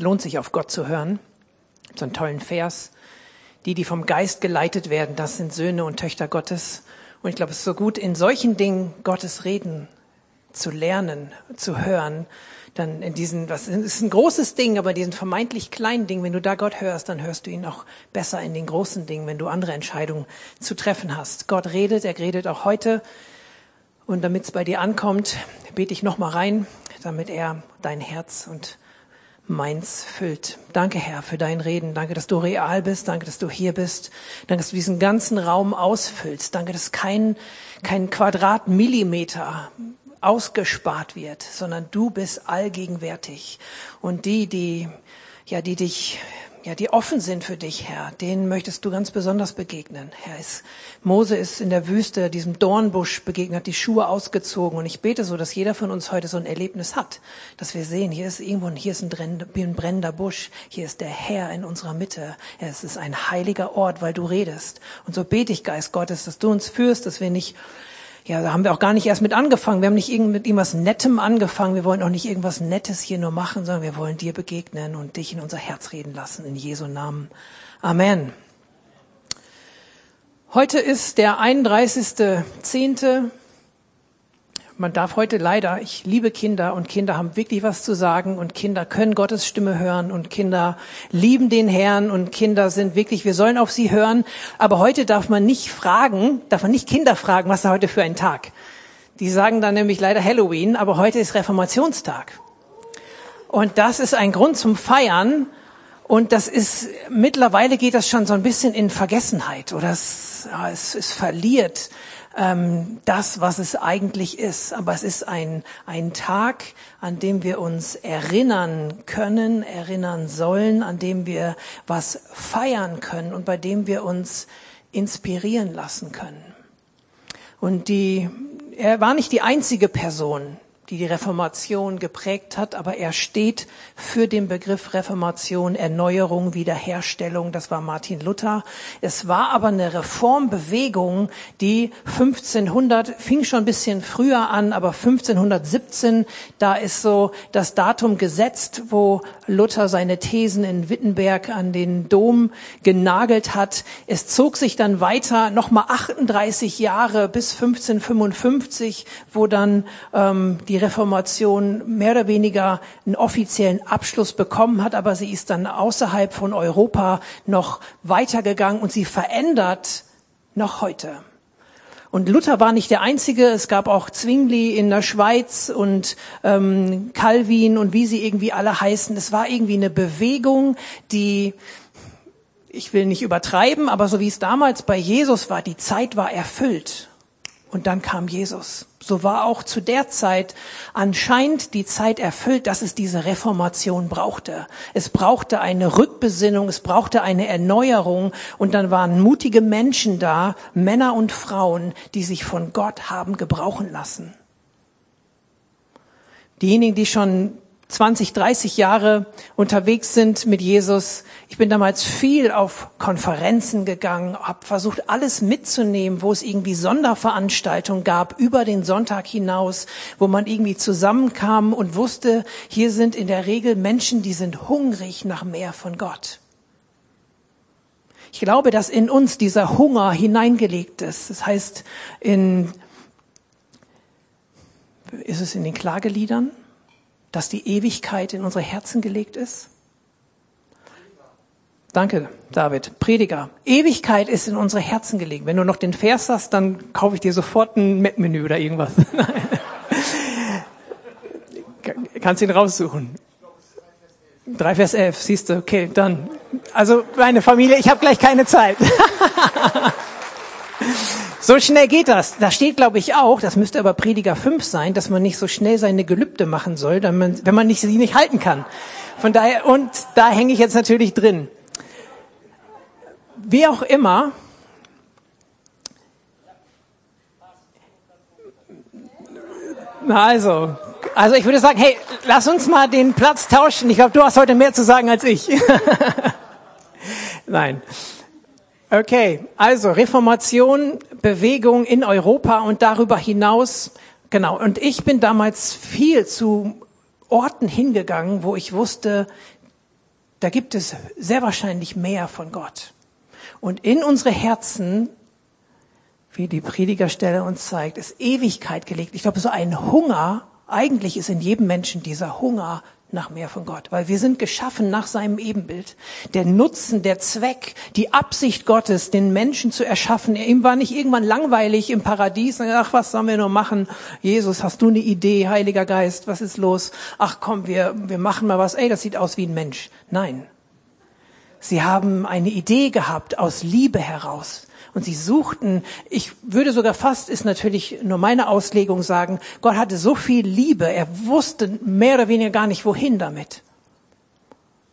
Lohnt sich, auf Gott zu hören. So einen tollen Vers. Die, die vom Geist geleitet werden, das sind Söhne und Töchter Gottes. Und ich glaube, es ist so gut, in solchen Dingen Gottes reden zu lernen, zu hören, dann in diesen, das ist ein großes Ding, aber diesen vermeintlich kleinen Dingen, wenn du da Gott hörst, dann hörst du ihn auch besser in den großen Dingen, wenn du andere Entscheidungen zu treffen hast. Gott redet, er redet auch heute. Und damit es bei dir ankommt, bete ich nochmal rein, damit er dein Herz und meins füllt. Danke, Herr, für dein Reden. Danke, dass du real bist. Danke, dass du hier bist. Danke, dass du diesen ganzen Raum ausfüllst. Danke, dass kein, kein Quadratmillimeter ausgespart wird, sondern du bist allgegenwärtig. Und die, die, ja, die dich, ja, die offen sind für dich, Herr, denen möchtest du ganz besonders begegnen. Herr, ist, Mose ist in der Wüste diesem Dornbusch begegnet, hat die Schuhe ausgezogen und ich bete so, dass jeder von uns heute so ein Erlebnis hat, dass wir sehen, hier ist irgendwo, hier ist ein brennender Busch, hier ist der Herr in unserer Mitte. Es ist ein heiliger Ort, weil du redest. Und so bete ich, Geist Gottes, dass du uns führst, dass wir nicht ja, da haben wir auch gar nicht erst mit angefangen. Wir haben nicht mit irgendwas Nettem angefangen. Wir wollen auch nicht irgendwas Nettes hier nur machen, sondern wir wollen dir begegnen und dich in unser Herz reden lassen. In Jesu Namen. Amen. Heute ist der 31.10 man darf heute leider, ich liebe Kinder und Kinder haben wirklich was zu sagen und Kinder können Gottes Stimme hören und Kinder lieben den Herrn und Kinder sind wirklich, wir sollen auf sie hören. Aber heute darf man nicht fragen, darf man nicht Kinder fragen, was ist heute für ein Tag. Die sagen dann nämlich leider Halloween, aber heute ist Reformationstag. Und das ist ein Grund zum Feiern. Und das ist, mittlerweile geht das schon so ein bisschen in Vergessenheit oder es, es, es verliert ähm, das, was es eigentlich ist. Aber es ist ein, ein Tag, an dem wir uns erinnern können, erinnern sollen, an dem wir was feiern können und bei dem wir uns inspirieren lassen können. Und die, er war nicht die einzige Person, die die Reformation geprägt hat, aber er steht für den Begriff Reformation, Erneuerung, Wiederherstellung. Das war Martin Luther. Es war aber eine Reformbewegung, die 1500 fing schon ein bisschen früher an, aber 1517, da ist so das Datum gesetzt, wo Luther seine Thesen in Wittenberg an den Dom genagelt hat. Es zog sich dann weiter, nochmal 38 Jahre bis 1555, wo dann ähm, die Reformation mehr oder weniger einen offiziellen Abschluss bekommen hat, aber sie ist dann außerhalb von Europa noch weitergegangen und sie verändert noch heute. Und Luther war nicht der Einzige. Es gab auch Zwingli in der Schweiz und ähm, Calvin und wie sie irgendwie alle heißen. Es war irgendwie eine Bewegung, die, ich will nicht übertreiben, aber so wie es damals bei Jesus war, die Zeit war erfüllt. Und dann kam Jesus. So war auch zu der Zeit anscheinend die Zeit erfüllt, dass es diese Reformation brauchte. Es brauchte eine Rückbesinnung, es brauchte eine Erneuerung und dann waren mutige Menschen da, Männer und Frauen, die sich von Gott haben gebrauchen lassen. Diejenigen, die schon 20, 30 Jahre unterwegs sind mit Jesus. Ich bin damals viel auf Konferenzen gegangen, habe versucht, alles mitzunehmen, wo es irgendwie Sonderveranstaltungen gab über den Sonntag hinaus, wo man irgendwie zusammenkam und wusste, hier sind in der Regel Menschen, die sind hungrig nach mehr von Gott. Ich glaube, dass in uns dieser Hunger hineingelegt ist. Das heißt, in, ist es in den Klageliedern? Dass die Ewigkeit in unsere Herzen gelegt ist? Danke, David. Prediger. Ewigkeit ist in unsere Herzen gelegt. Wenn du noch den Vers hast, dann kaufe ich dir sofort ein Mac-Menü oder irgendwas. Kannst ihn raussuchen. 3 Vers 11, siehst du, okay, dann. Also meine Familie, ich habe gleich keine Zeit. So schnell geht das. Da steht, glaube ich, auch, das müsste aber Prediger 5 sein, dass man nicht so schnell seine Gelübde machen soll, man, wenn man nicht, sie nicht halten kann. Von daher, und da hänge ich jetzt natürlich drin. Wie auch immer, also, also ich würde sagen, hey, lass uns mal den Platz tauschen. Ich glaube, du hast heute mehr zu sagen als ich. Nein. Okay, also Reformation, Bewegung in Europa und darüber hinaus. Genau, und ich bin damals viel zu Orten hingegangen, wo ich wusste, da gibt es sehr wahrscheinlich mehr von Gott. Und in unsere Herzen, wie die Predigerstelle uns zeigt, ist Ewigkeit gelegt. Ich glaube, so ein Hunger, eigentlich ist in jedem Menschen dieser Hunger nach mehr von Gott, weil wir sind geschaffen nach seinem Ebenbild. Der Nutzen, der Zweck, die Absicht Gottes, den Menschen zu erschaffen. Ihm war nicht irgendwann langweilig im Paradies. Ach, was sollen wir nur machen? Jesus, hast du eine Idee? Heiliger Geist, was ist los? Ach komm, wir, wir machen mal was. Ey, das sieht aus wie ein Mensch. Nein. Sie haben eine Idee gehabt aus Liebe heraus. Und sie suchten, ich würde sogar fast, ist natürlich nur meine Auslegung sagen, Gott hatte so viel Liebe, er wusste mehr oder weniger gar nicht, wohin damit.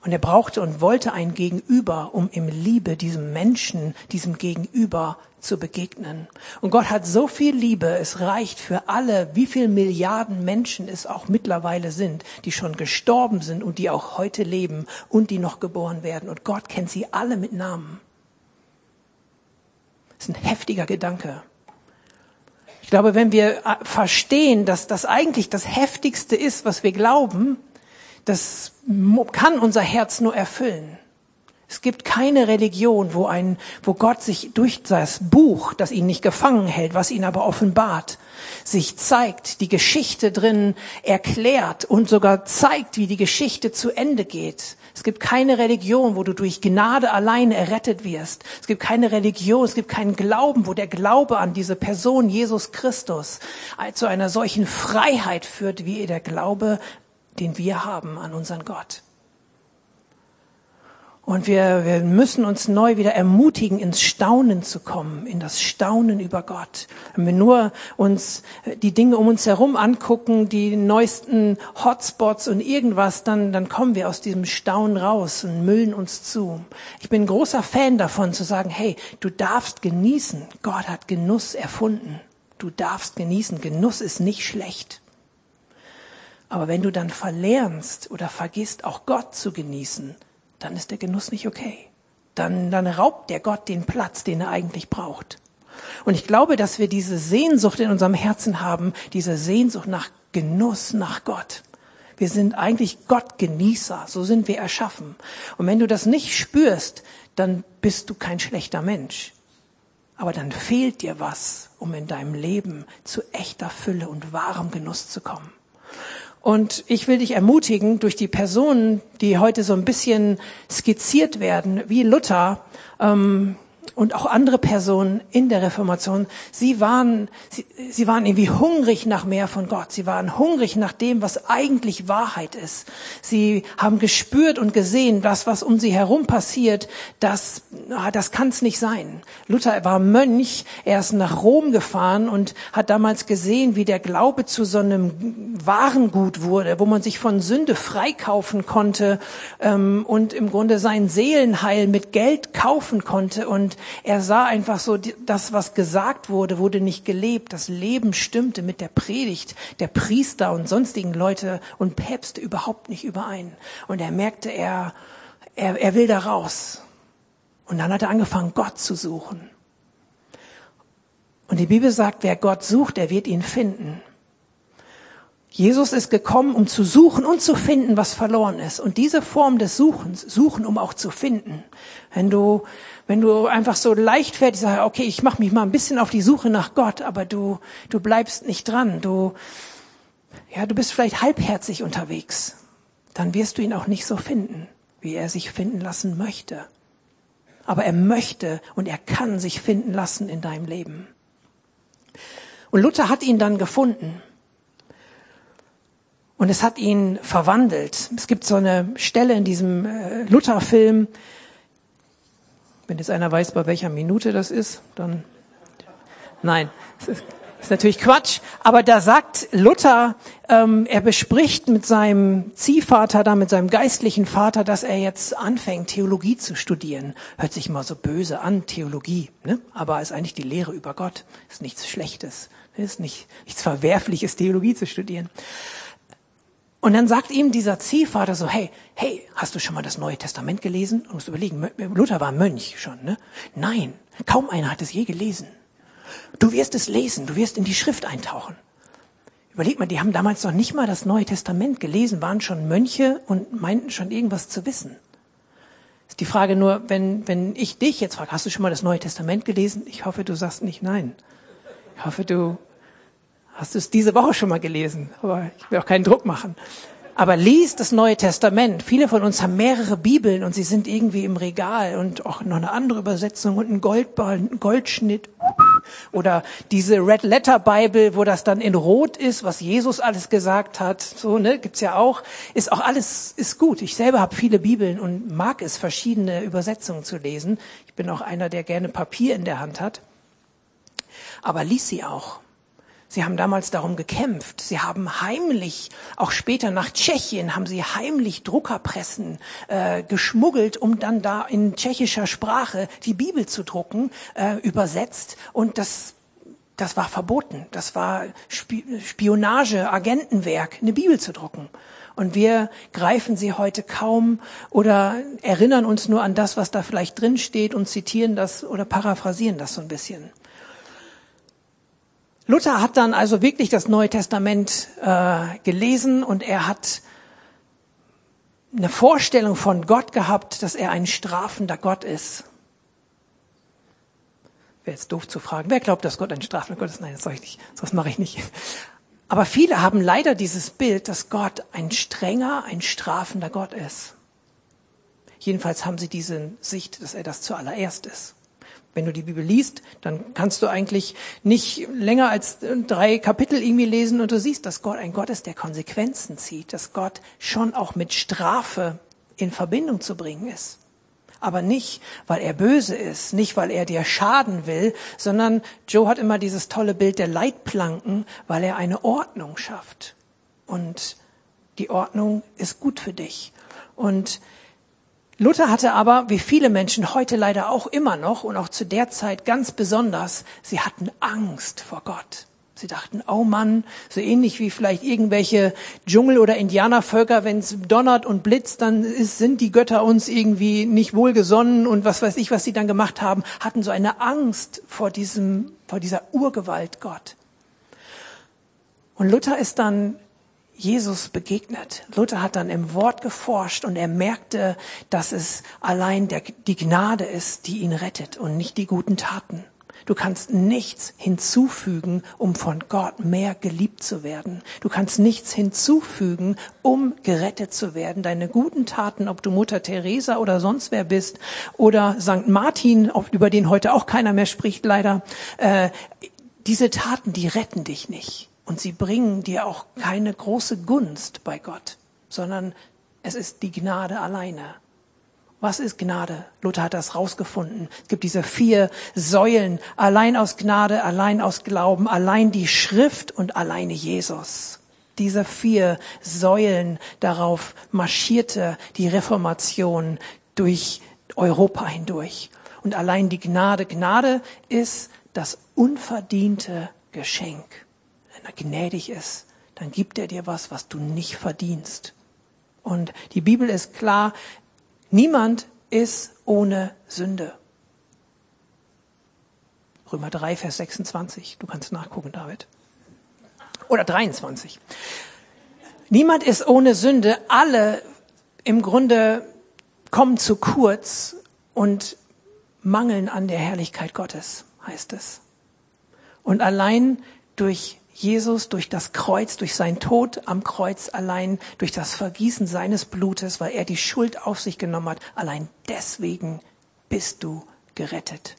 Und er brauchte und wollte ein Gegenüber, um im Liebe diesem Menschen, diesem Gegenüber zu begegnen. Und Gott hat so viel Liebe, es reicht für alle, wie viel Milliarden Menschen es auch mittlerweile sind, die schon gestorben sind und die auch heute leben und die noch geboren werden. Und Gott kennt sie alle mit Namen. Das ist ein heftiger Gedanke. Ich glaube, wenn wir äh, verstehen, dass das eigentlich das Heftigste ist, was wir glauben, das kann unser Herz nur erfüllen. Es gibt keine Religion, wo ein, wo Gott sich durch das Buch, das ihn nicht gefangen hält, was ihn aber offenbart, sich zeigt, die Geschichte drin erklärt und sogar zeigt, wie die Geschichte zu Ende geht. Es gibt keine Religion, wo du durch Gnade alleine errettet wirst. Es gibt keine Religion, es gibt keinen Glauben, wo der Glaube an diese Person Jesus Christus zu einer solchen Freiheit führt, wie der Glaube, den wir haben an unseren Gott. Und wir, wir müssen uns neu wieder ermutigen, ins Staunen zu kommen, in das Staunen über Gott. Wenn wir nur uns die Dinge um uns herum angucken, die neuesten Hotspots und irgendwas, dann, dann kommen wir aus diesem Staunen raus und müllen uns zu. Ich bin großer Fan davon zu sagen, hey, du darfst genießen. Gott hat Genuss erfunden. Du darfst genießen. Genuss ist nicht schlecht. Aber wenn du dann verlernst oder vergisst, auch Gott zu genießen, dann ist der Genuss nicht okay. Dann, dann raubt der Gott den Platz, den er eigentlich braucht. Und ich glaube, dass wir diese Sehnsucht in unserem Herzen haben, diese Sehnsucht nach Genuss, nach Gott. Wir sind eigentlich Gottgenießer, so sind wir erschaffen. Und wenn du das nicht spürst, dann bist du kein schlechter Mensch. Aber dann fehlt dir was, um in deinem Leben zu echter Fülle und wahrem Genuss zu kommen. Und ich will dich ermutigen, durch die Personen, die heute so ein bisschen skizziert werden, wie Luther, ähm, und auch andere Personen in der Reformation, sie waren, sie, sie waren irgendwie hungrig nach mehr von Gott. Sie waren hungrig nach dem, was eigentlich Wahrheit ist. Sie haben gespürt und gesehen, das, was um sie herum passiert, das, das kann es nicht sein. Luther war Mönch, er ist nach Rom gefahren und hat damals gesehen, wie der Glaube zu so einem Warengut wurde, wo man sich von Sünde freikaufen konnte ähm, und im Grunde sein Seelenheil mit Geld kaufen konnte und er sah einfach so, das, was gesagt wurde, wurde nicht gelebt. Das Leben stimmte mit der Predigt der Priester und sonstigen Leute und Päpste überhaupt nicht überein. Und er merkte, er, er, er will da raus. Und dann hat er angefangen, Gott zu suchen. Und die Bibel sagt, wer Gott sucht, der wird ihn finden. Jesus ist gekommen, um zu suchen und zu finden, was verloren ist. Und diese Form des Suchens, suchen, um auch zu finden. Wenn du wenn du einfach so leichtfertig sagst, okay, ich mache mich mal ein bisschen auf die Suche nach Gott, aber du, du bleibst nicht dran, du, ja, du bist vielleicht halbherzig unterwegs, dann wirst du ihn auch nicht so finden, wie er sich finden lassen möchte. Aber er möchte und er kann sich finden lassen in deinem Leben. Und Luther hat ihn dann gefunden. Und es hat ihn verwandelt. Es gibt so eine Stelle in diesem äh, Luther-Film, wenn jetzt einer weiß, bei welcher Minute das ist, dann nein, das ist, natürlich Quatsch. Aber da sagt Luther, ähm, er bespricht mit seinem Ziehvater, da mit seinem geistlichen Vater, dass er jetzt anfängt, Theologie zu studieren. Hört sich mal so böse an, Theologie, ne? aber ist eigentlich die Lehre über Gott. Ist nichts Schlechtes, ist nicht, nichts Verwerfliches, Theologie zu studieren. Und dann sagt ihm dieser Ziehvater so, hey, hey, hast du schon mal das Neue Testament gelesen? Du musst überlegen, Luther war Mönch schon, ne? Nein, kaum einer hat es je gelesen. Du wirst es lesen, du wirst in die Schrift eintauchen. Überleg mal, die haben damals noch nicht mal das Neue Testament gelesen, waren schon Mönche und meinten schon irgendwas zu wissen. Die Frage nur, wenn, wenn ich dich jetzt frage, hast du schon mal das Neue Testament gelesen? Ich hoffe, du sagst nicht nein. Ich hoffe, du hast es diese Woche schon mal gelesen, aber ich will auch keinen Druck machen. Aber lies das Neue Testament. Viele von uns haben mehrere Bibeln und sie sind irgendwie im Regal und auch noch eine andere Übersetzung und ein Goldball, ein Goldschnitt. Oder diese Red Letter Bible, wo das dann in Rot ist, was Jesus alles gesagt hat. So, ne, gibt's ja auch. Ist auch alles, ist gut. Ich selber habe viele Bibeln und mag es, verschiedene Übersetzungen zu lesen. Ich bin auch einer, der gerne Papier in der Hand hat. Aber lies sie auch. Sie haben damals darum gekämpft. Sie haben heimlich, auch später nach Tschechien, haben sie heimlich Druckerpressen äh, geschmuggelt, um dann da in tschechischer Sprache die Bibel zu drucken, äh, übersetzt. Und das, das war verboten. Das war Spionage, Agentenwerk, eine Bibel zu drucken. Und wir greifen sie heute kaum oder erinnern uns nur an das, was da vielleicht drin steht und zitieren das oder paraphrasieren das so ein bisschen. Luther hat dann also wirklich das Neue Testament äh, gelesen und er hat eine Vorstellung von Gott gehabt, dass er ein strafender Gott ist. Wäre jetzt doof zu fragen, wer glaubt, dass Gott ein strafender Gott ist? Nein, das soll ich nicht, das mache ich nicht. Aber viele haben leider dieses Bild, dass Gott ein strenger, ein strafender Gott ist. Jedenfalls haben sie diese Sicht, dass er das zuallererst ist. Wenn du die Bibel liest, dann kannst du eigentlich nicht länger als drei Kapitel irgendwie lesen und du siehst, dass Gott ein Gott ist, der Konsequenzen zieht, dass Gott schon auch mit Strafe in Verbindung zu bringen ist. Aber nicht, weil er böse ist, nicht, weil er dir schaden will, sondern Joe hat immer dieses tolle Bild der Leitplanken, weil er eine Ordnung schafft. Und die Ordnung ist gut für dich. Und Luther hatte aber, wie viele Menschen heute leider auch immer noch und auch zu der Zeit ganz besonders, sie hatten Angst vor Gott. Sie dachten, oh Mann, so ähnlich wie vielleicht irgendwelche Dschungel- oder Indianervölker, wenn es donnert und blitzt, dann ist, sind die Götter uns irgendwie nicht wohlgesonnen und was weiß ich, was sie dann gemacht haben, hatten so eine Angst vor diesem, vor dieser Urgewalt Gott. Und Luther ist dann Jesus begegnet. Luther hat dann im Wort geforscht und er merkte, dass es allein der, die Gnade ist, die ihn rettet und nicht die guten Taten. Du kannst nichts hinzufügen, um von Gott mehr geliebt zu werden. Du kannst nichts hinzufügen, um gerettet zu werden. Deine guten Taten, ob du Mutter Teresa oder sonst wer bist oder St. Martin, über den heute auch keiner mehr spricht, leider, äh, diese Taten, die retten dich nicht. Und sie bringen dir auch keine große Gunst bei Gott, sondern es ist die Gnade alleine. Was ist Gnade? Luther hat das rausgefunden. Es gibt diese vier Säulen. Allein aus Gnade, allein aus Glauben, allein die Schrift und alleine Jesus. Diese vier Säulen, darauf marschierte die Reformation durch Europa hindurch. Und allein die Gnade. Gnade ist das unverdiente Geschenk er gnädig ist, dann gibt er dir was, was du nicht verdienst. Und die Bibel ist klar, niemand ist ohne Sünde. Römer 3, Vers 26. Du kannst nachgucken, David. Oder 23. Niemand ist ohne Sünde. Alle im Grunde kommen zu kurz und mangeln an der Herrlichkeit Gottes, heißt es. Und allein durch Jesus durch das Kreuz, durch sein Tod am Kreuz allein, durch das Vergießen seines Blutes, weil er die Schuld auf sich genommen hat, allein deswegen bist du gerettet.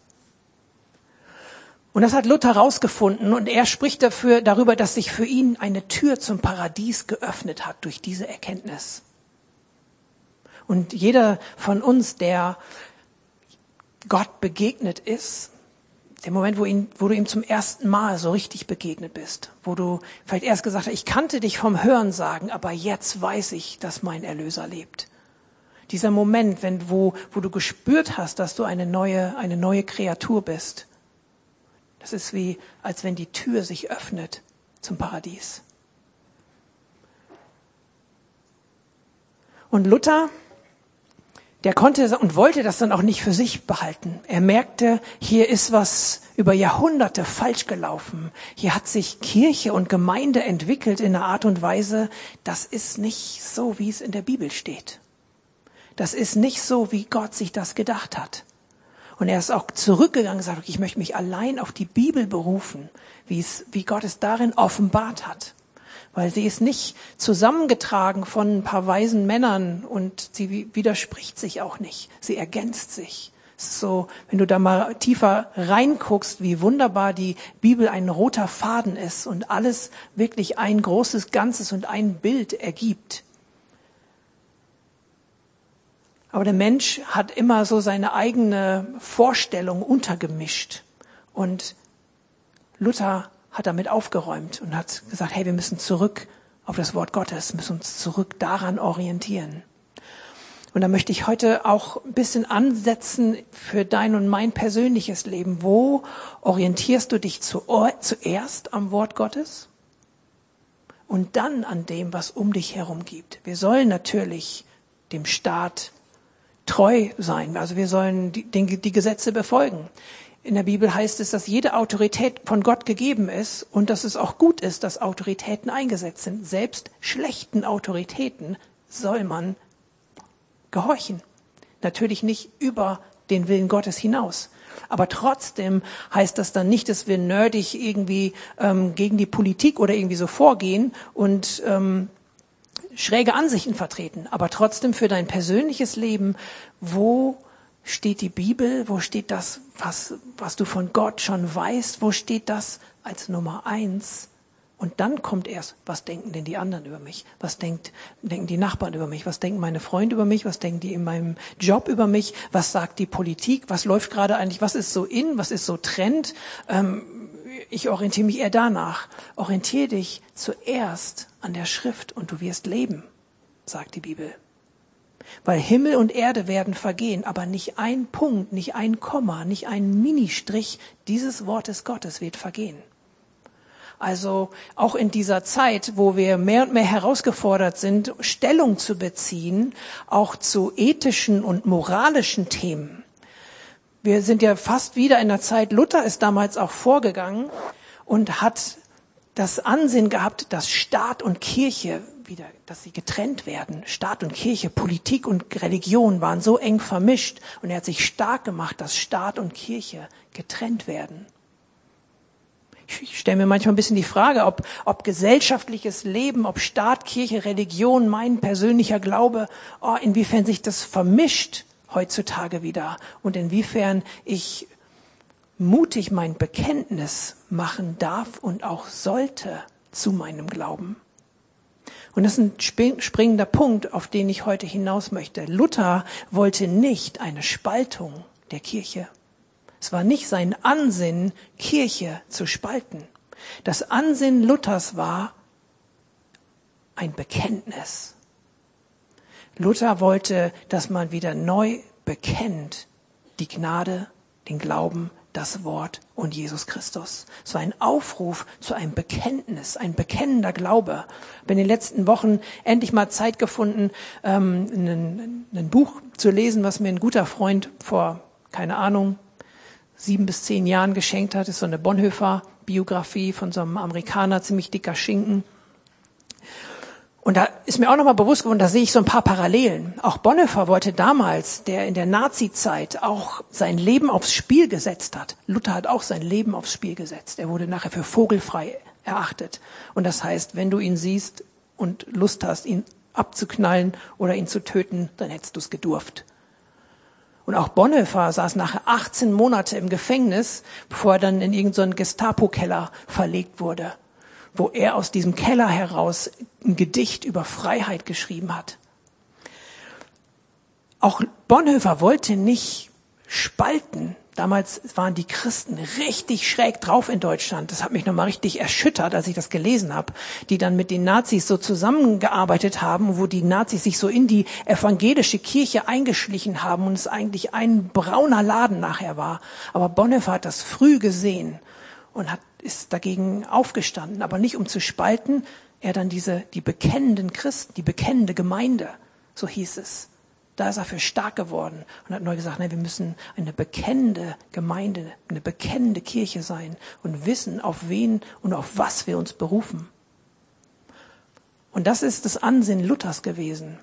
Und das hat Luther herausgefunden und er spricht dafür, darüber, dass sich für ihn eine Tür zum Paradies geöffnet hat durch diese Erkenntnis. Und jeder von uns, der Gott begegnet ist, der Moment, wo, ihn, wo du ihm zum ersten Mal so richtig begegnet bist, wo du vielleicht erst gesagt hast, ich kannte dich vom Hören sagen, aber jetzt weiß ich, dass mein Erlöser lebt. Dieser Moment, wenn, wo, wo du gespürt hast, dass du eine neue, eine neue Kreatur bist. Das ist wie, als wenn die Tür sich öffnet zum Paradies. Und Luther, der konnte und wollte das dann auch nicht für sich behalten. Er merkte, hier ist was über Jahrhunderte falsch gelaufen. Hier hat sich Kirche und Gemeinde entwickelt in einer Art und Weise, das ist nicht so, wie es in der Bibel steht. das ist nicht so, wie Gott sich das gedacht hat. Und er ist auch zurückgegangen und gesagt, ich möchte mich allein auf die Bibel berufen, wie, es, wie Gott es darin offenbart hat. Weil sie ist nicht zusammengetragen von ein paar weisen Männern und sie widerspricht sich auch nicht. Sie ergänzt sich. Es ist so, wenn du da mal tiefer reinguckst, wie wunderbar die Bibel ein roter Faden ist und alles wirklich ein großes Ganzes und ein Bild ergibt. Aber der Mensch hat immer so seine eigene Vorstellung untergemischt. Und Luther hat damit aufgeräumt und hat gesagt, hey, wir müssen zurück auf das Wort Gottes, müssen uns zurück daran orientieren. Und da möchte ich heute auch ein bisschen ansetzen für dein und mein persönliches Leben. Wo orientierst du dich zuerst am Wort Gottes? Und dann an dem, was um dich herum gibt. Wir sollen natürlich dem Staat treu sein. Also wir sollen die, die, die Gesetze befolgen. In der Bibel heißt es, dass jede Autorität von Gott gegeben ist und dass es auch gut ist, dass Autoritäten eingesetzt sind. Selbst schlechten Autoritäten soll man gehorchen. Natürlich nicht über den Willen Gottes hinaus. Aber trotzdem heißt das dann nicht, dass wir nerdig irgendwie ähm, gegen die Politik oder irgendwie so vorgehen und ähm, schräge Ansichten vertreten, aber trotzdem für dein persönliches Leben, wo steht die Bibel, wo steht das, was, was du von Gott schon weißt, wo steht das als Nummer eins? Und dann kommt erst, was denken denn die anderen über mich? Was denkt, denken die Nachbarn über mich? Was denken meine Freunde über mich? Was denken die in meinem Job über mich? Was sagt die Politik? Was läuft gerade eigentlich? Was ist so in? Was ist so Trend? Ähm, ich orientiere mich eher danach. Orientiere dich zuerst an der Schrift und du wirst leben, sagt die Bibel. Weil Himmel und Erde werden vergehen, aber nicht ein Punkt, nicht ein Komma, nicht ein Ministrich dieses Wortes Gottes wird vergehen. Also auch in dieser Zeit, wo wir mehr und mehr herausgefordert sind, Stellung zu beziehen, auch zu ethischen und moralischen Themen, wir sind ja fast wieder in der Zeit, Luther ist damals auch vorgegangen und hat das Ansehen gehabt, dass Staat und Kirche wieder, dass sie getrennt werden. Staat und Kirche, Politik und Religion waren so eng vermischt und er hat sich stark gemacht, dass Staat und Kirche getrennt werden. Ich stelle mir manchmal ein bisschen die Frage, ob, ob gesellschaftliches Leben, ob Staat, Kirche, Religion, mein persönlicher Glaube, oh, inwiefern sich das vermischt heutzutage wieder und inwiefern ich mutig mein Bekenntnis machen darf und auch sollte zu meinem Glauben. Und das ist ein springender Punkt, auf den ich heute hinaus möchte. Luther wollte nicht eine Spaltung der Kirche. Es war nicht sein Ansinnen, Kirche zu spalten. Das Ansinnen Luthers war ein Bekenntnis. Luther wollte, dass man wieder neu bekennt die Gnade, den Glauben, das Wort und Jesus Christus. War ein Aufruf zu einem Bekenntnis, ein bekennender Glaube. Ich habe in den letzten Wochen endlich mal Zeit gefunden, ähm, ein, ein Buch zu lesen, was mir ein guter Freund vor, keine Ahnung, sieben bis zehn Jahren geschenkt hat. Das ist so eine Bonhoeffer-Biografie von so einem Amerikaner, ziemlich dicker Schinken. Und da ist mir auch nochmal bewusst geworden, da sehe ich so ein paar Parallelen. Auch Bonhoeffer wollte damals, der in der Nazi-Zeit auch sein Leben aufs Spiel gesetzt hat. Luther hat auch sein Leben aufs Spiel gesetzt. Er wurde nachher für vogelfrei erachtet. Und das heißt, wenn du ihn siehst und Lust hast, ihn abzuknallen oder ihn zu töten, dann hättest du es gedurft. Und auch Bonhoeffer saß nachher 18 Monate im Gefängnis, bevor er dann in irgendeinen Gestapo-Keller verlegt wurde wo er aus diesem Keller heraus ein Gedicht über Freiheit geschrieben hat. Auch Bonhoeffer wollte nicht spalten. Damals waren die Christen richtig schräg drauf in Deutschland. Das hat mich nochmal richtig erschüttert, als ich das gelesen habe, die dann mit den Nazis so zusammengearbeitet haben, wo die Nazis sich so in die evangelische Kirche eingeschlichen haben und es eigentlich ein brauner Laden nachher war. Aber Bonhoeffer hat das früh gesehen und hat ist dagegen aufgestanden, aber nicht um zu spalten. Er dann diese, die bekennenden Christen, die bekennende Gemeinde, so hieß es. Da ist er für stark geworden und hat neu gesagt, nein, wir müssen eine bekennende Gemeinde, eine bekennende Kirche sein und wissen, auf wen und auf was wir uns berufen. Und das ist das Ansinnen Luthers gewesen.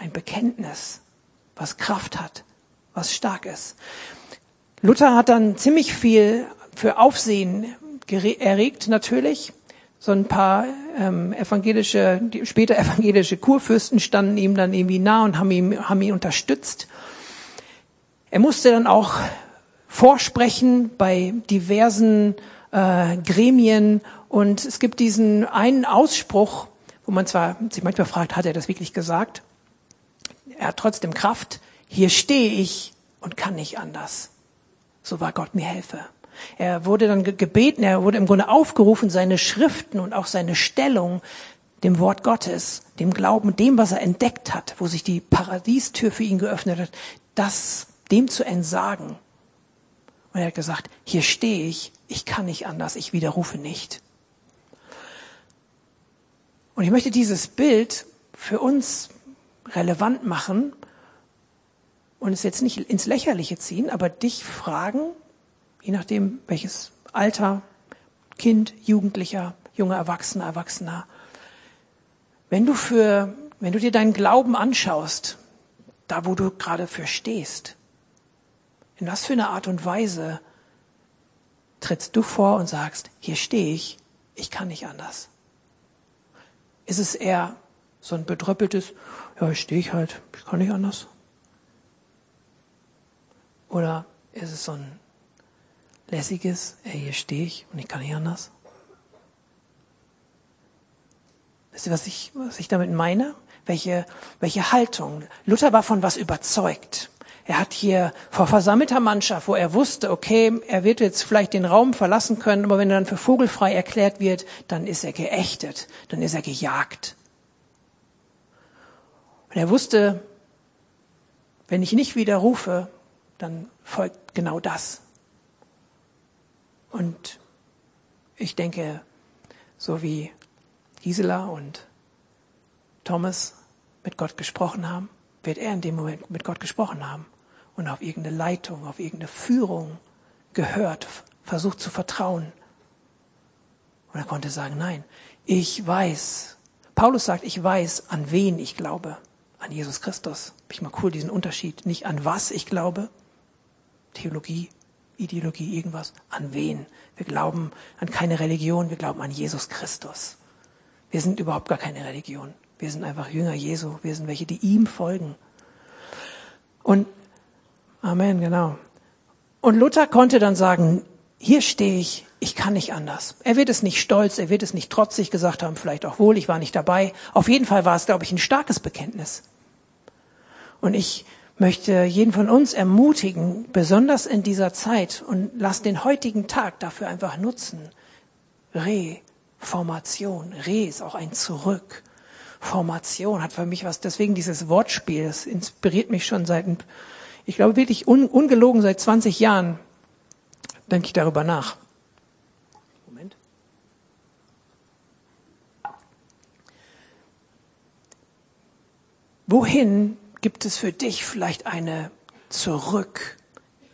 ein Bekenntnis, was Kraft hat, was stark ist. Luther hat dann ziemlich viel für Aufsehen erregt, natürlich. So ein paar ähm, evangelische, später evangelische Kurfürsten standen ihm dann irgendwie nah und haben ihn, haben ihn unterstützt. Er musste dann auch vorsprechen bei diversen äh, Gremien und es gibt diesen einen Ausspruch, wo man zwar sich manchmal fragt, hat er das wirklich gesagt? Er hat trotzdem Kraft. Hier stehe ich und kann nicht anders. So war Gott mir helfe. Er wurde dann gebeten, er wurde im Grunde aufgerufen, seine Schriften und auch seine Stellung dem Wort Gottes, dem Glauben, dem, was er entdeckt hat, wo sich die Paradiestür für ihn geöffnet hat, das dem zu entsagen. Und er hat gesagt, hier stehe ich, ich kann nicht anders, ich widerrufe nicht. Und ich möchte dieses Bild für uns relevant machen und es jetzt nicht ins Lächerliche ziehen, aber dich fragen, je nachdem welches Alter, Kind, Jugendlicher, junger Erwachsener, Erwachsener. Wenn du für, wenn du dir deinen Glauben anschaust, da wo du gerade für stehst, in was für eine Art und Weise trittst du vor und sagst, hier stehe ich, ich kann nicht anders? Ist es eher so ein bedröppeltes, ja, ich stehe ich halt, ich kann nicht anders? Oder ist es so ein lässiges, ey, hier stehe ich und ich kann nicht anders? Wisst ihr, was ich, was ich damit meine? Welche, welche Haltung? Luther war von was überzeugt. Er hat hier vor versammelter Mannschaft, wo er wusste, okay, er wird jetzt vielleicht den Raum verlassen können, aber wenn er dann für vogelfrei erklärt wird, dann ist er geächtet, dann ist er gejagt. Und er wusste, wenn ich nicht widerrufe, dann folgt genau das. Und ich denke, so wie Gisela und Thomas mit Gott gesprochen haben, wird er in dem Moment mit Gott gesprochen haben und auf irgendeine Leitung, auf irgendeine Führung gehört, versucht zu vertrauen. Und er konnte sagen, nein, ich weiß. Paulus sagt, ich weiß, an wen ich glaube. An Jesus Christus. Finde ich mal cool, diesen Unterschied. Nicht an was ich glaube. Theologie, Ideologie, irgendwas. An wen? Wir glauben an keine Religion, wir glauben an Jesus Christus. Wir sind überhaupt gar keine Religion. Wir sind einfach Jünger Jesu. Wir sind welche, die ihm folgen. Und Amen, genau. Und Luther konnte dann sagen, hier stehe ich, ich kann nicht anders. Er wird es nicht stolz, er wird es nicht trotzig gesagt haben, vielleicht auch wohl, ich war nicht dabei. Auf jeden Fall war es, glaube ich, ein starkes Bekenntnis. Und ich möchte jeden von uns ermutigen, besonders in dieser Zeit, und lass den heutigen Tag dafür einfach nutzen. Reformation. Re ist auch ein Zurück. Formation hat für mich was, deswegen dieses Wortspiel, das inspiriert mich schon seit, ich glaube wirklich un, ungelogen seit 20 Jahren, denke ich darüber nach. Moment. Wohin gibt es für dich vielleicht eine Zurück,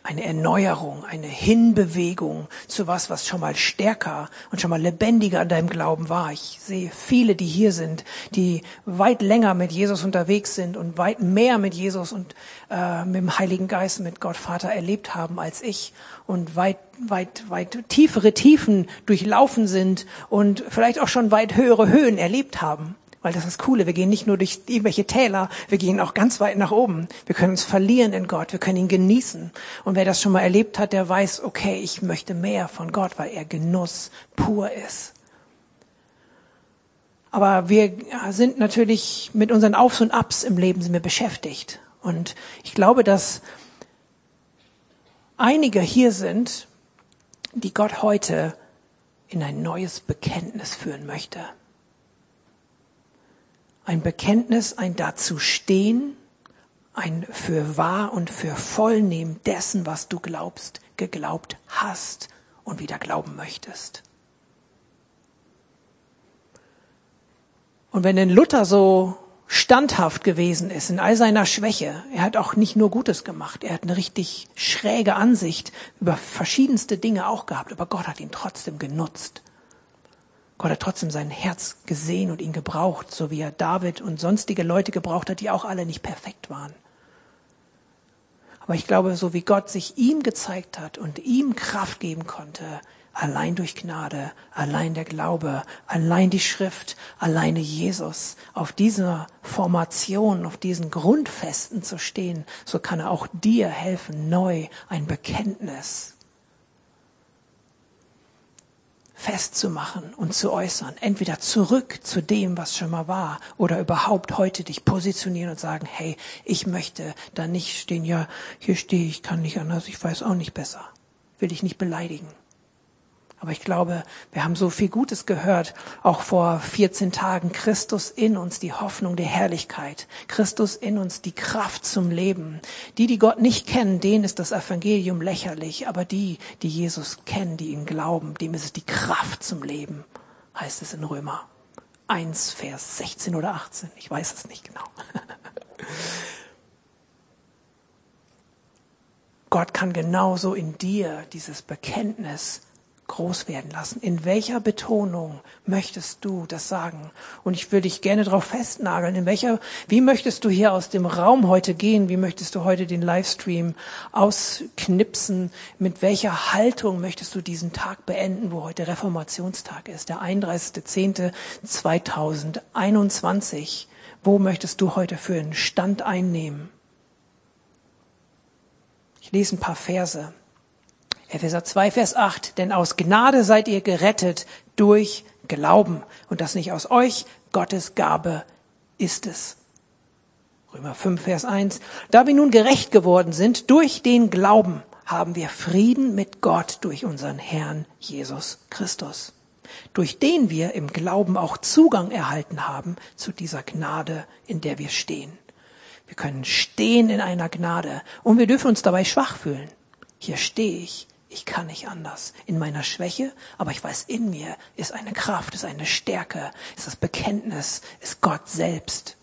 eine Erneuerung, eine Hinbewegung zu was, was schon mal stärker und schon mal lebendiger an deinem Glauben war. Ich sehe viele, die hier sind, die weit länger mit Jesus unterwegs sind und weit mehr mit Jesus und äh, mit dem Heiligen Geist, mit Gott Vater erlebt haben als ich und weit, weit, weit tiefere Tiefen durchlaufen sind und vielleicht auch schon weit höhere Höhen erlebt haben. Weil das ist das Coole. Wir gehen nicht nur durch irgendwelche Täler, wir gehen auch ganz weit nach oben. Wir können uns verlieren in Gott, wir können ihn genießen. Und wer das schon mal erlebt hat, der weiß, okay, ich möchte mehr von Gott, weil er Genuss pur ist. Aber wir sind natürlich mit unseren Aufs und Abs im Leben sind wir beschäftigt. Und ich glaube, dass einige hier sind, die Gott heute in ein neues Bekenntnis führen möchte. Ein Bekenntnis, ein Dazustehen, ein für wahr und für vollnehmen dessen, was du glaubst, geglaubt hast und wieder glauben möchtest. Und wenn denn Luther so standhaft gewesen ist in all seiner Schwäche, er hat auch nicht nur Gutes gemacht, er hat eine richtig schräge Ansicht über verschiedenste Dinge auch gehabt, aber Gott hat ihn trotzdem genutzt. Gott hat trotzdem sein Herz gesehen und ihn gebraucht, so wie er David und sonstige Leute gebraucht hat, die auch alle nicht perfekt waren. Aber ich glaube, so wie Gott sich ihm gezeigt hat und ihm Kraft geben konnte, allein durch Gnade, allein der Glaube, allein die Schrift, alleine Jesus, auf dieser Formation, auf diesen Grundfesten zu stehen, so kann er auch dir helfen, neu ein Bekenntnis festzumachen und zu äußern. Entweder zurück zu dem, was schon mal war, oder überhaupt heute dich positionieren und sagen, hey, ich möchte da nicht stehen, ja, hier stehe ich, kann nicht anders, ich weiß auch nicht besser. Will dich nicht beleidigen. Aber ich glaube, wir haben so viel Gutes gehört, auch vor 14 Tagen. Christus in uns, die Hoffnung der Herrlichkeit. Christus in uns, die Kraft zum Leben. Die, die Gott nicht kennen, denen ist das Evangelium lächerlich. Aber die, die Jesus kennen, die ihn glauben, dem ist es die Kraft zum Leben, heißt es in Römer 1, Vers 16 oder 18. Ich weiß es nicht genau. Gott kann genauso in dir dieses Bekenntnis groß werden lassen? In welcher Betonung möchtest du das sagen? Und ich will dich gerne darauf festnageln. In welcher, wie möchtest du hier aus dem Raum heute gehen? Wie möchtest du heute den Livestream ausknipsen? Mit welcher Haltung möchtest du diesen Tag beenden, wo heute Reformationstag ist, der 31.10.2021? Wo möchtest du heute für einen Stand einnehmen? Ich lese ein paar Verse. Epheser 2, Vers 8, denn aus Gnade seid ihr gerettet durch Glauben und das nicht aus euch, Gottes Gabe ist es. Römer 5, Vers 1, da wir nun gerecht geworden sind durch den Glauben, haben wir Frieden mit Gott durch unseren Herrn Jesus Christus, durch den wir im Glauben auch Zugang erhalten haben zu dieser Gnade, in der wir stehen. Wir können stehen in einer Gnade und wir dürfen uns dabei schwach fühlen. Hier stehe ich, ich kann nicht anders. In meiner Schwäche, aber ich weiß, in mir ist eine Kraft, ist eine Stärke, ist das Bekenntnis, ist Gott selbst.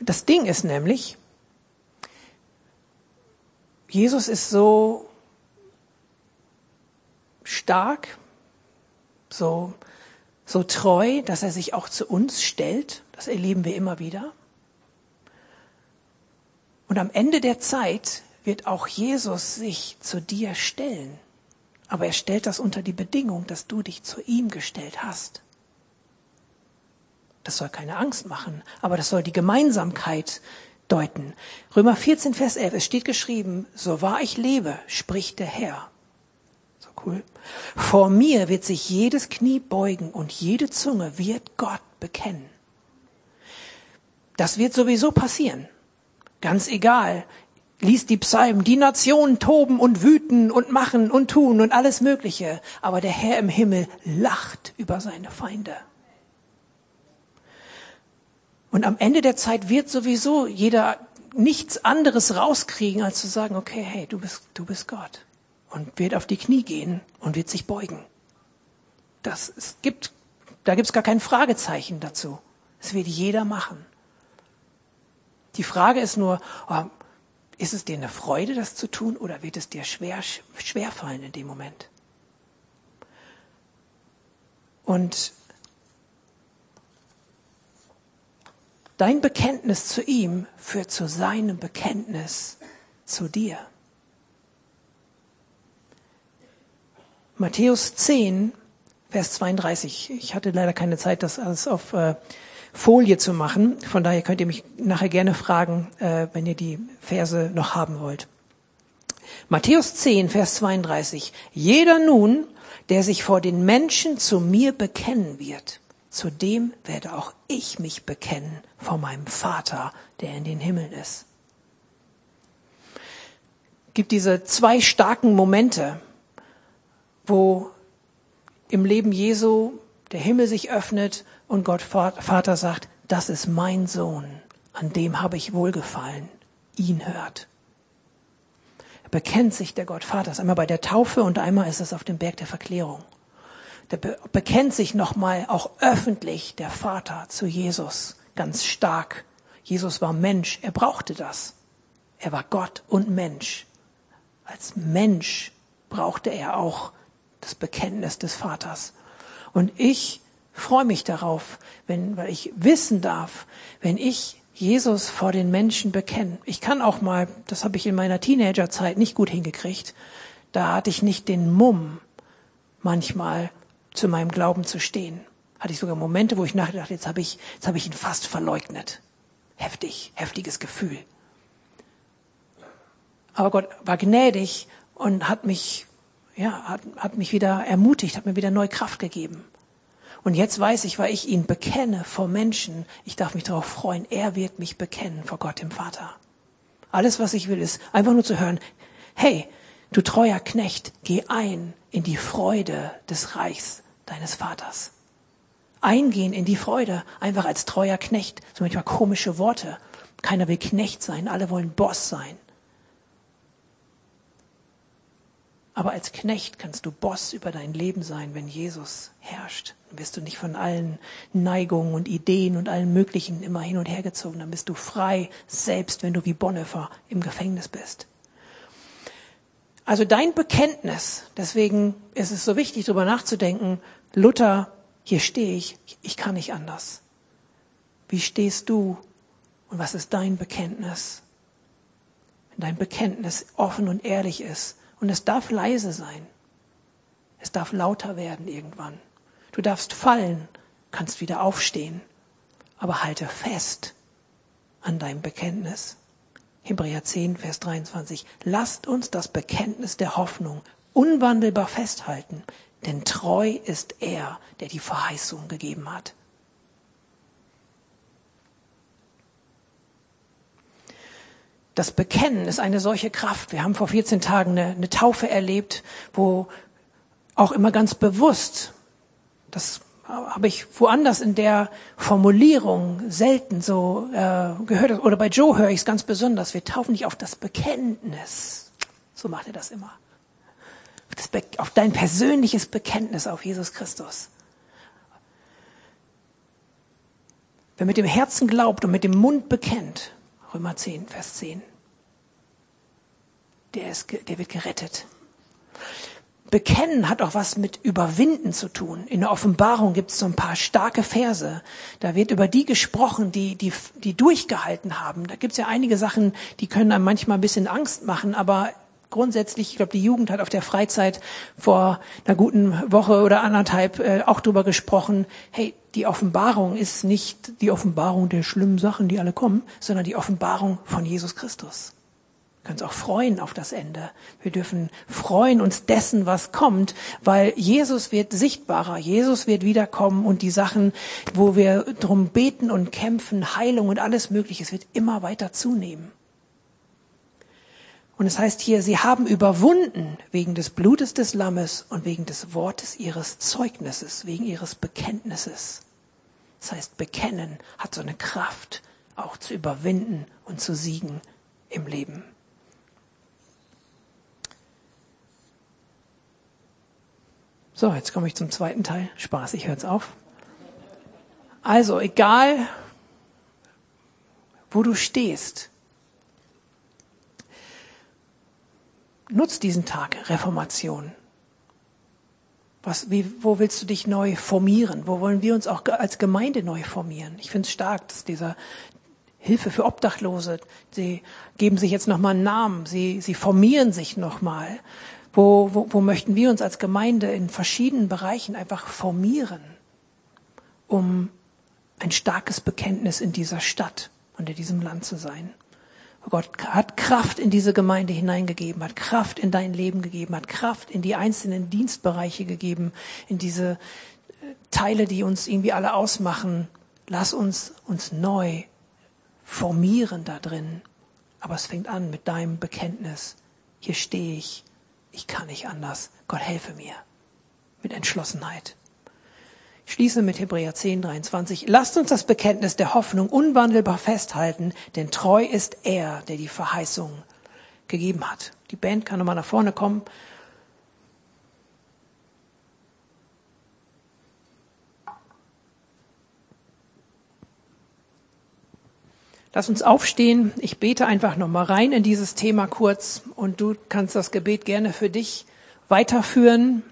Das Ding ist nämlich, Jesus ist so stark, so, so treu, dass er sich auch zu uns stellt das erleben wir immer wieder. Und am Ende der Zeit wird auch Jesus sich zu dir stellen. Aber er stellt das unter die Bedingung, dass du dich zu ihm gestellt hast. Das soll keine Angst machen, aber das soll die Gemeinsamkeit deuten. Römer 14, Vers 11, es steht geschrieben, so wahr ich lebe, spricht der Herr. So cool. Vor mir wird sich jedes Knie beugen und jede Zunge wird Gott bekennen. Das wird sowieso passieren. Ganz egal. Lies die Psalmen. Die Nationen toben und wüten und machen und tun und alles Mögliche. Aber der Herr im Himmel lacht über seine Feinde. Und am Ende der Zeit wird sowieso jeder nichts anderes rauskriegen, als zu sagen, okay, hey, du bist, du bist Gott. Und wird auf die Knie gehen und wird sich beugen. Das, es gibt, da gibt's gar kein Fragezeichen dazu. Es wird jeder machen. Die Frage ist nur, oh, ist es dir eine Freude, das zu tun, oder wird es dir schwer, schwer fallen in dem Moment? Und dein Bekenntnis zu ihm führt zu seinem Bekenntnis zu dir. Matthäus 10, Vers 32. Ich hatte leider keine Zeit, das alles auf äh, Folie zu machen. Von daher könnt ihr mich nachher gerne fragen, äh, wenn ihr die Verse noch haben wollt. Matthäus 10, Vers 32. Jeder nun, der sich vor den Menschen zu mir bekennen wird, zu dem werde auch ich mich bekennen vor meinem Vater, der in den Himmeln ist. Gibt diese zwei starken Momente, wo im Leben Jesu der Himmel sich öffnet und Gott Vater sagt, das ist mein Sohn, an dem habe ich wohlgefallen, ihn hört. Er bekennt sich der Gott Vaters, einmal bei der Taufe und einmal ist es auf dem Berg der Verklärung. Be bekennt sich nochmal auch öffentlich der Vater zu Jesus, ganz stark. Jesus war Mensch, er brauchte das. Er war Gott und Mensch. Als Mensch brauchte er auch das Bekenntnis des Vaters. Und ich freue mich darauf, wenn, weil ich wissen darf, wenn ich Jesus vor den Menschen bekenne. Ich kann auch mal, das habe ich in meiner Teenagerzeit nicht gut hingekriegt, da hatte ich nicht den Mumm, manchmal zu meinem Glauben zu stehen. Hatte ich sogar Momente, wo ich nachgedacht, jetzt habe ich, jetzt habe ich ihn fast verleugnet. Heftig, heftiges Gefühl. Aber Gott war gnädig und hat mich, ja, hat, hat mich wieder ermutigt, hat mir wieder neue Kraft gegeben. Und jetzt weiß ich, weil ich ihn bekenne vor Menschen, ich darf mich darauf freuen, er wird mich bekennen vor Gott dem Vater. Alles, was ich will, ist einfach nur zu hören, hey, du treuer Knecht, geh ein in die Freude des Reichs deines Vaters. Eingehen in die Freude, einfach als treuer Knecht. So manchmal komische Worte. Keiner will Knecht sein, alle wollen Boss sein. Aber als Knecht kannst du Boss über dein Leben sein, wenn Jesus herrscht. Wirst du nicht von allen Neigungen und Ideen und allen möglichen immer hin und her gezogen. Dann bist du frei, selbst wenn du wie Bonhoeffer im Gefängnis bist. Also dein Bekenntnis, deswegen ist es so wichtig, darüber nachzudenken, Luther, hier stehe ich, ich kann nicht anders. Wie stehst du und was ist dein Bekenntnis? Wenn dein Bekenntnis offen und ehrlich ist, und es darf leise sein. Es darf lauter werden irgendwann. Du darfst fallen, kannst wieder aufstehen, aber halte fest an deinem Bekenntnis. Hebräer 10, Vers 23. Lasst uns das Bekenntnis der Hoffnung unwandelbar festhalten, denn treu ist er, der die Verheißung gegeben hat. Das Bekennen ist eine solche Kraft. Wir haben vor 14 Tagen eine, eine Taufe erlebt, wo auch immer ganz bewusst, das habe ich woanders in der Formulierung selten so äh, gehört, oder bei Joe höre ich es ganz besonders, wir taufen nicht auf das Bekenntnis. So macht er das immer. Auf, das auf dein persönliches Bekenntnis auf Jesus Christus. Wer mit dem Herzen glaubt und mit dem Mund bekennt, Römer 10, Vers 10. Der, ist, der wird gerettet. Bekennen hat auch was mit Überwinden zu tun. In der Offenbarung gibt es so ein paar starke Verse. Da wird über die gesprochen, die, die, die durchgehalten haben. Da gibt es ja einige Sachen, die können einem manchmal ein bisschen Angst machen, aber grundsätzlich, ich glaube, die Jugend hat auf der Freizeit vor einer guten Woche oder anderthalb äh, auch drüber gesprochen, hey, die Offenbarung ist nicht die Offenbarung der schlimmen Sachen, die alle kommen, sondern die Offenbarung von Jesus Christus. Wir können uns auch freuen auf das Ende. Wir dürfen freuen uns dessen, was kommt, weil Jesus wird sichtbarer. Jesus wird wiederkommen und die Sachen, wo wir drum beten und kämpfen, Heilung und alles Mögliche, es wird immer weiter zunehmen. Und es heißt hier, sie haben überwunden wegen des Blutes des Lammes und wegen des Wortes ihres Zeugnisses, wegen ihres Bekenntnisses. Das heißt, bekennen hat so eine Kraft, auch zu überwinden und zu siegen im Leben. So, jetzt komme ich zum zweiten Teil. Spaß, ich höre jetzt auf. Also, egal, wo du stehst, nutz diesen Tag Reformation. Was, wie, wo willst du dich neu formieren? Wo wollen wir uns auch als Gemeinde neu formieren? Ich finde es stark, dass dieser Hilfe für Obdachlose, sie geben sich jetzt nochmal einen Namen, sie, sie formieren sich nochmal. Wo, wo, wo möchten wir uns als Gemeinde in verschiedenen Bereichen einfach formieren, um ein starkes Bekenntnis in dieser Stadt und in diesem Land zu sein? Gott hat Kraft in diese Gemeinde hineingegeben, hat Kraft in dein Leben gegeben, hat Kraft in die einzelnen Dienstbereiche gegeben, in diese äh, Teile, die uns irgendwie alle ausmachen. Lass uns uns neu formieren da drin. Aber es fängt an mit deinem Bekenntnis. Hier stehe ich. Ich kann nicht anders. Gott helfe mir. Mit Entschlossenheit. Ich schließe mit Hebräer 10, 23. Lasst uns das Bekenntnis der Hoffnung unwandelbar festhalten, denn treu ist er, der die Verheißung gegeben hat. Die Band kann nochmal nach vorne kommen. Lass uns aufstehen. Ich bete einfach noch mal rein in dieses Thema kurz und du kannst das Gebet gerne für dich weiterführen.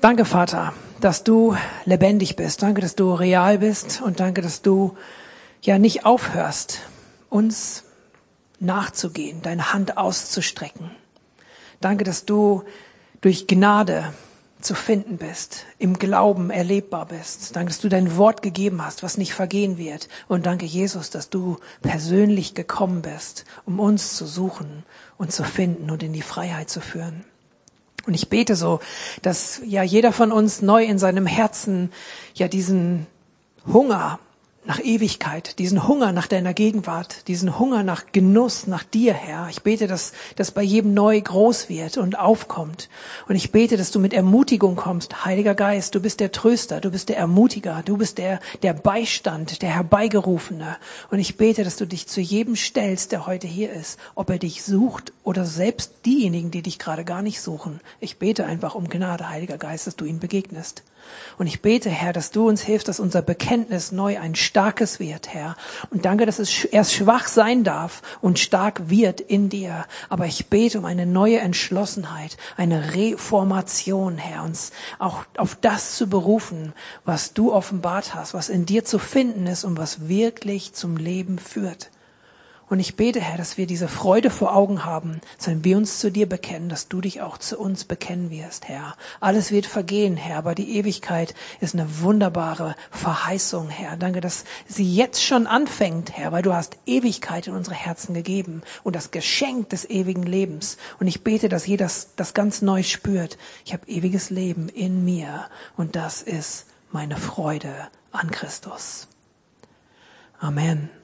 Danke, Vater, dass du lebendig bist. Danke, dass du real bist und danke, dass du ja nicht aufhörst, uns nachzugehen, deine Hand auszustrecken. Danke, dass du durch Gnade zu finden bist, im Glauben erlebbar bist. Danke, dass du dein Wort gegeben hast, was nicht vergehen wird. Und danke, Jesus, dass du persönlich gekommen bist, um uns zu suchen und zu finden und in die Freiheit zu führen. Und ich bete so, dass ja jeder von uns neu in seinem Herzen ja diesen Hunger nach Ewigkeit, diesen Hunger nach deiner Gegenwart, diesen Hunger nach Genuss, nach dir, Herr. Ich bete, dass das bei jedem neu groß wird und aufkommt. Und ich bete, dass du mit Ermutigung kommst. Heiliger Geist, du bist der Tröster, du bist der Ermutiger, du bist der, der Beistand, der Herbeigerufene. Und ich bete, dass du dich zu jedem stellst, der heute hier ist, ob er dich sucht oder selbst diejenigen, die dich gerade gar nicht suchen. Ich bete einfach um Gnade, Heiliger Geist, dass du ihnen begegnest. Und ich bete, Herr, dass du uns hilfst, dass unser Bekenntnis neu ein starkes wird, Herr. Und danke, dass es erst schwach sein darf und stark wird in dir. Aber ich bete um eine neue Entschlossenheit, eine Reformation, Herr, uns auch auf das zu berufen, was du offenbart hast, was in dir zu finden ist und was wirklich zum Leben führt. Und ich bete, Herr, dass wir diese Freude vor Augen haben, wenn wir uns zu dir bekennen, dass du dich auch zu uns bekennen wirst, Herr. Alles wird vergehen, Herr, aber die Ewigkeit ist eine wunderbare Verheißung, Herr. Danke, dass sie jetzt schon anfängt, Herr, weil du hast Ewigkeit in unsere Herzen gegeben und das Geschenk des ewigen Lebens. Und ich bete, dass jeder das, das ganz neu spürt. Ich habe ewiges Leben in mir und das ist meine Freude an Christus. Amen.